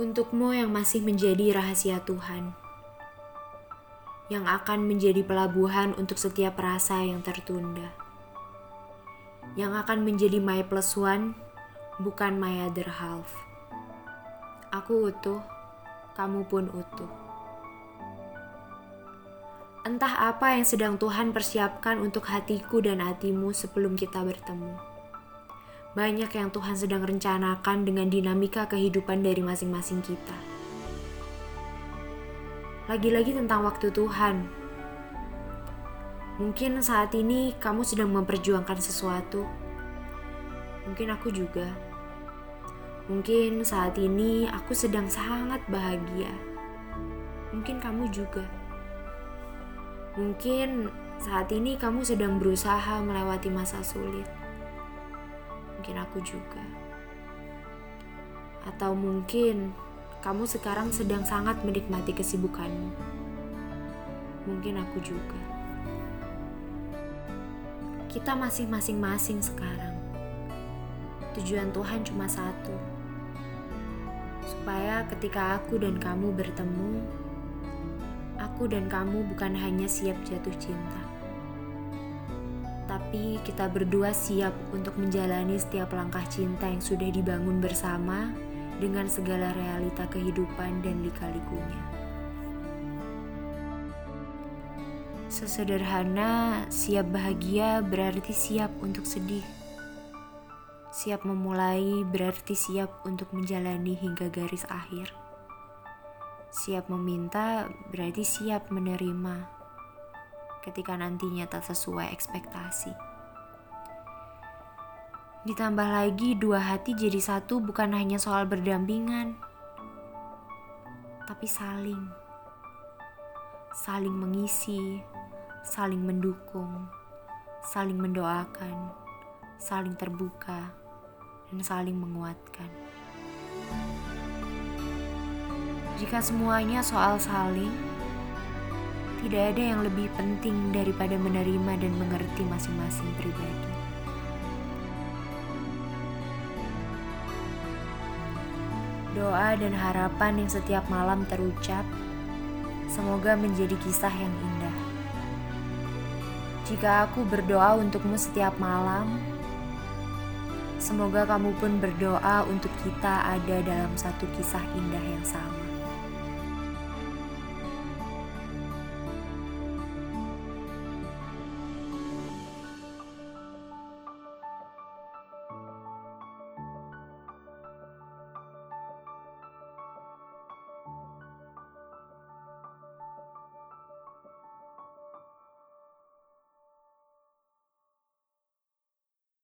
Untukmu yang masih menjadi rahasia Tuhan, yang akan menjadi pelabuhan untuk setiap rasa yang tertunda, yang akan menjadi my plus one, bukan my other half. Aku utuh, kamu pun utuh. Entah apa yang sedang Tuhan persiapkan untuk hatiku dan hatimu sebelum kita bertemu banyak yang Tuhan sedang rencanakan dengan dinamika kehidupan dari masing-masing kita. Lagi-lagi tentang waktu Tuhan. Mungkin saat ini kamu sedang memperjuangkan sesuatu. Mungkin aku juga. Mungkin saat ini aku sedang sangat bahagia. Mungkin kamu juga. Mungkin saat ini kamu sedang berusaha melewati masa sulit mungkin aku juga. Atau mungkin kamu sekarang sedang sangat menikmati kesibukanmu. Mungkin aku juga. Kita masih masing-masing sekarang. Tujuan Tuhan cuma satu. Supaya ketika aku dan kamu bertemu, aku dan kamu bukan hanya siap jatuh cinta tapi kita berdua siap untuk menjalani setiap langkah cinta yang sudah dibangun bersama dengan segala realita kehidupan dan lika-likunya. Sesederhana, siap bahagia berarti siap untuk sedih. Siap memulai berarti siap untuk menjalani hingga garis akhir. Siap meminta berarti siap menerima ketika nantinya tak sesuai ekspektasi. Ditambah lagi dua hati jadi satu bukan hanya soal berdampingan, tapi saling. Saling mengisi, saling mendukung, saling mendoakan, saling terbuka, dan saling menguatkan. Jika semuanya soal saling, tidak ada yang lebih penting daripada menerima dan mengerti masing-masing pribadi. Doa dan harapan yang setiap malam terucap, semoga menjadi kisah yang indah. Jika aku berdoa untukmu setiap malam, semoga kamu pun berdoa untuk kita ada dalam satu kisah indah yang sama.